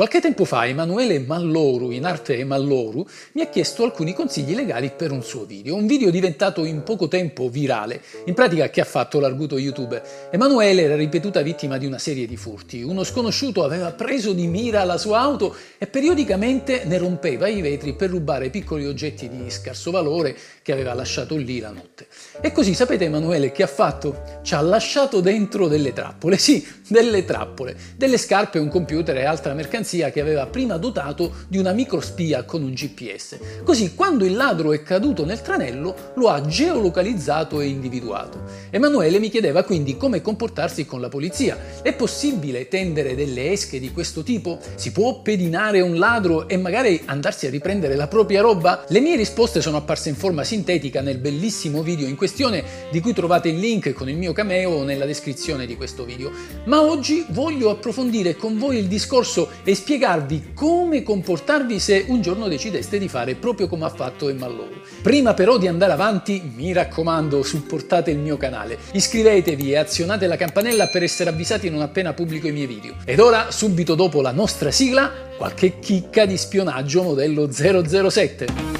Qualche tempo fa Emanuele Malloru, in arte Malloru, mi ha chiesto alcuni consigli legali per un suo video, un video diventato in poco tempo virale. In pratica che ha fatto l'arguto YouTube? Emanuele era ripetuta vittima di una serie di furti. Uno sconosciuto aveva preso di mira la sua auto e periodicamente ne rompeva i vetri per rubare piccoli oggetti di scarso valore che aveva lasciato lì la notte. E così sapete Emanuele che ha fatto? Ci ha lasciato dentro delle trappole, sì, delle trappole, delle scarpe, un computer e altra mercanzia polizia che aveva prima dotato di una microspia con un GPS. Così quando il ladro è caduto nel tranello lo ha geolocalizzato e individuato. Emanuele mi chiedeva quindi come comportarsi con la polizia. È possibile tendere delle esche di questo tipo? Si può pedinare un ladro e magari andarsi a riprendere la propria roba? Le mie risposte sono apparse in forma sintetica nel bellissimo video in questione di cui trovate il link con il mio cameo nella descrizione di questo video. Ma oggi voglio approfondire con voi il discorso e spiegarvi come comportarvi se un giorno decideste di fare proprio come ha fatto Emma Loro. Prima però di andare avanti, mi raccomando, supportate il mio canale, iscrivetevi e azionate la campanella per essere avvisati non appena pubblico i miei video. Ed ora, subito dopo la nostra sigla, qualche chicca di spionaggio modello 007.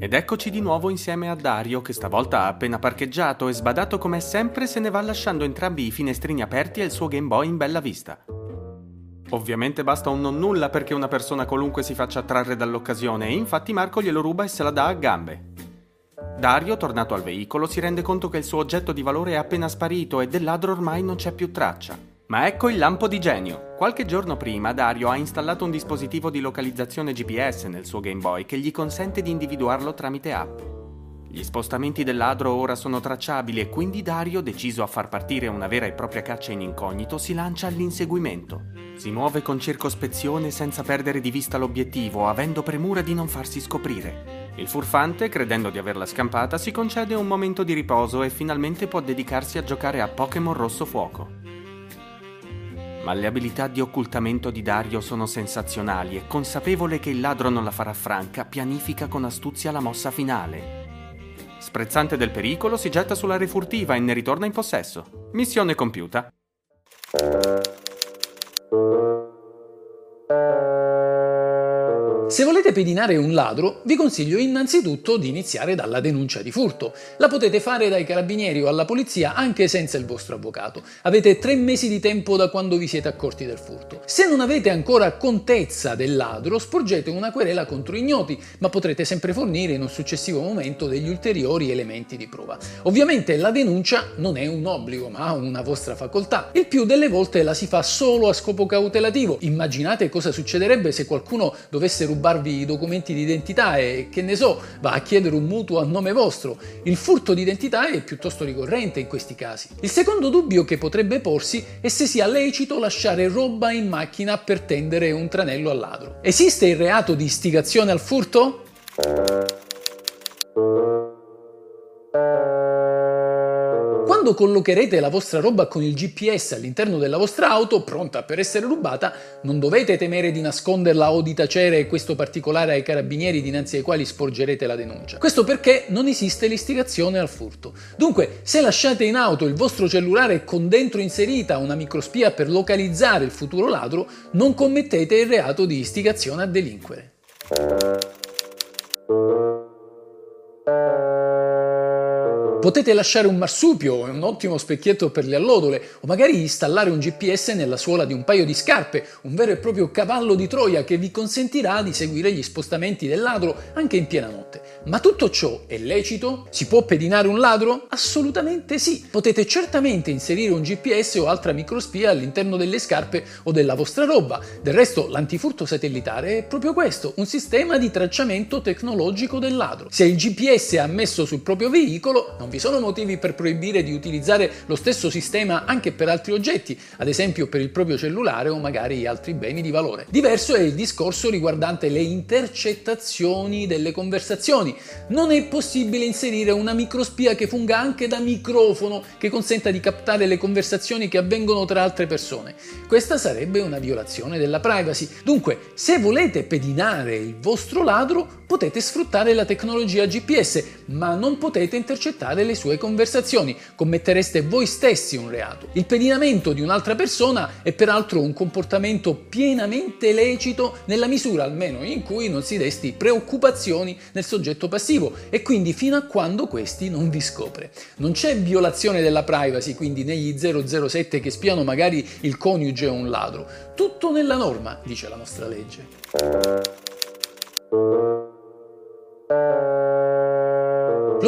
Ed eccoci di nuovo insieme a Dario che stavolta ha appena parcheggiato e sbadato come sempre se ne va lasciando entrambi i finestrini aperti e il suo Game Boy in bella vista. Ovviamente basta un non nulla perché una persona qualunque si faccia attrarre dall'occasione e infatti Marco glielo ruba e se la dà a gambe. Dario, tornato al veicolo, si rende conto che il suo oggetto di valore è appena sparito e del ladro ormai non c'è più traccia. Ma ecco il lampo di genio. Qualche giorno prima Dario ha installato un dispositivo di localizzazione GPS nel suo Game Boy che gli consente di individuarlo tramite app. Gli spostamenti del ladro ora sono tracciabili e quindi Dario, deciso a far partire una vera e propria caccia in incognito, si lancia all'inseguimento. Si muove con circospezione senza perdere di vista l'obiettivo, avendo premura di non farsi scoprire. Il furfante, credendo di averla scampata, si concede un momento di riposo e finalmente può dedicarsi a giocare a Pokémon Rosso Fuoco ma le abilità di occultamento di Dario sono sensazionali e consapevole che il ladro non la farà franca, pianifica con astuzia la mossa finale. Sprezzante del pericolo, si getta sulla refurtiva e ne ritorna in possesso. Missione compiuta. Volete pedinare un ladro, vi consiglio innanzitutto di iniziare dalla denuncia di furto. La potete fare dai carabinieri o alla polizia anche senza il vostro avvocato. Avete tre mesi di tempo da quando vi siete accorti del furto. Se non avete ancora contezza del ladro, sporgete una querela contro ignoti, ma potrete sempre fornire in un successivo momento degli ulteriori elementi di prova. Ovviamente la denuncia non è un obbligo, ma una vostra facoltà. Il più delle volte la si fa solo a scopo cautelativo. Immaginate cosa succederebbe se qualcuno dovesse rubarvi documenti di identità e che ne so, va a chiedere un mutuo a nome vostro. Il furto di identità è piuttosto ricorrente in questi casi. Il secondo dubbio che potrebbe porsi è se sia lecito lasciare roba in macchina per tendere un tranello al ladro. Esiste il reato di istigazione al furto? Quando collocherete la vostra roba con il GPS all'interno della vostra auto, pronta per essere rubata, non dovete temere di nasconderla o di tacere questo particolare ai carabinieri dinanzi ai quali sporgerete la denuncia. Questo perché non esiste l'istigazione al furto. Dunque, se lasciate in auto il vostro cellulare con dentro inserita una microspia per localizzare il futuro ladro, non commettete il reato di istigazione a delinquere. Potete lasciare un marsupio un ottimo specchietto per le allodole o magari installare un GPS nella suola di un paio di scarpe, un vero e proprio cavallo di Troia che vi consentirà di seguire gli spostamenti del ladro anche in piena notte. Ma tutto ciò è lecito? Si può pedinare un ladro? Assolutamente sì. Potete certamente inserire un GPS o altra microspia all'interno delle scarpe o della vostra roba. Del resto l'antifurto satellitare è proprio questo, un sistema di tracciamento tecnologico del ladro. Se il GPS è ammesso sul proprio veicolo, non vi sono motivi per proibire di utilizzare lo stesso sistema anche per altri oggetti, ad esempio per il proprio cellulare o magari altri beni di valore. Diverso è il discorso riguardante le intercettazioni delle conversazioni. Non è possibile inserire una microspia che funga anche da microfono che consenta di captare le conversazioni che avvengono tra altre persone. Questa sarebbe una violazione della privacy. Dunque, se volete pedinare il vostro ladro, potete sfruttare la tecnologia GPS, ma non potete intercettare delle sue conversazioni, commettereste voi stessi un reato. Il pedinamento di un'altra persona è peraltro un comportamento pienamente lecito nella misura almeno in cui non si desti preoccupazioni nel soggetto passivo e quindi fino a quando questi non vi scopre. Non c'è violazione della privacy, quindi negli 007 che spiano magari il coniuge o un ladro. Tutto nella norma, dice la nostra legge.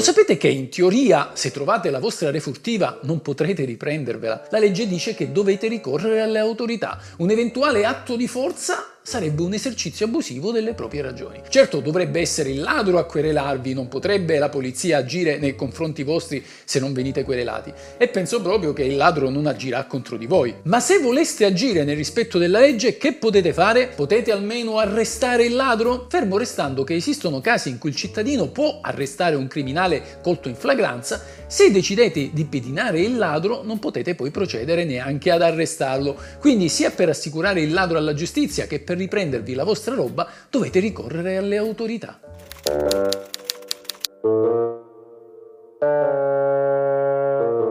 Lo sapete che in teoria, se trovate la vostra refurtiva, non potrete riprendervela? La legge dice che dovete ricorrere alle autorità. Un eventuale atto di forza sarebbe un esercizio abusivo delle proprie ragioni. Certo, dovrebbe essere il ladro a querelarvi, non potrebbe la polizia agire nei confronti vostri se non venite querelati. E penso proprio che il ladro non agirà contro di voi. Ma se voleste agire nel rispetto della legge, che potete fare? Potete almeno arrestare il ladro? Fermo restando che esistono casi in cui il cittadino può arrestare un criminale colto in flagranza, se decidete di pedinare il ladro non potete poi procedere neanche ad arrestarlo. Quindi sia per assicurare il ladro alla giustizia che per per riprendervi la vostra roba dovete ricorrere alle autorità.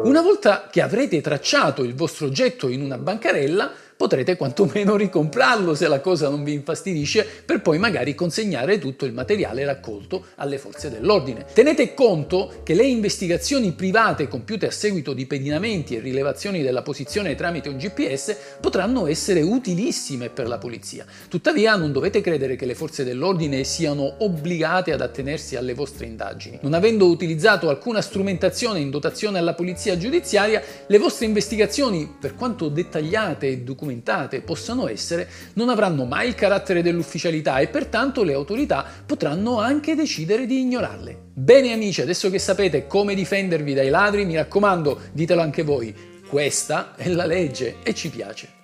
Una volta che avrete tracciato il vostro oggetto in una bancarella, potrete quantomeno ricomprarlo se la cosa non vi infastidisce per poi magari consegnare tutto il materiale raccolto alle forze dell'ordine. Tenete conto che le investigazioni private compiute a seguito di pedinamenti e rilevazioni della posizione tramite un GPS potranno essere utilissime per la polizia. Tuttavia non dovete credere che le forze dell'ordine siano obbligate ad attenersi alle vostre indagini. Non avendo utilizzato alcuna strumentazione in dotazione alla polizia giudiziaria, le vostre investigazioni, per quanto dettagliate e documentate, documentate possano essere, non avranno mai il carattere dell'ufficialità e pertanto le autorità potranno anche decidere di ignorarle. Bene amici, adesso che sapete come difendervi dai ladri, mi raccomando, ditelo anche voi. Questa è la legge e ci piace.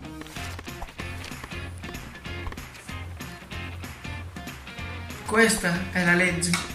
Questa è la legge.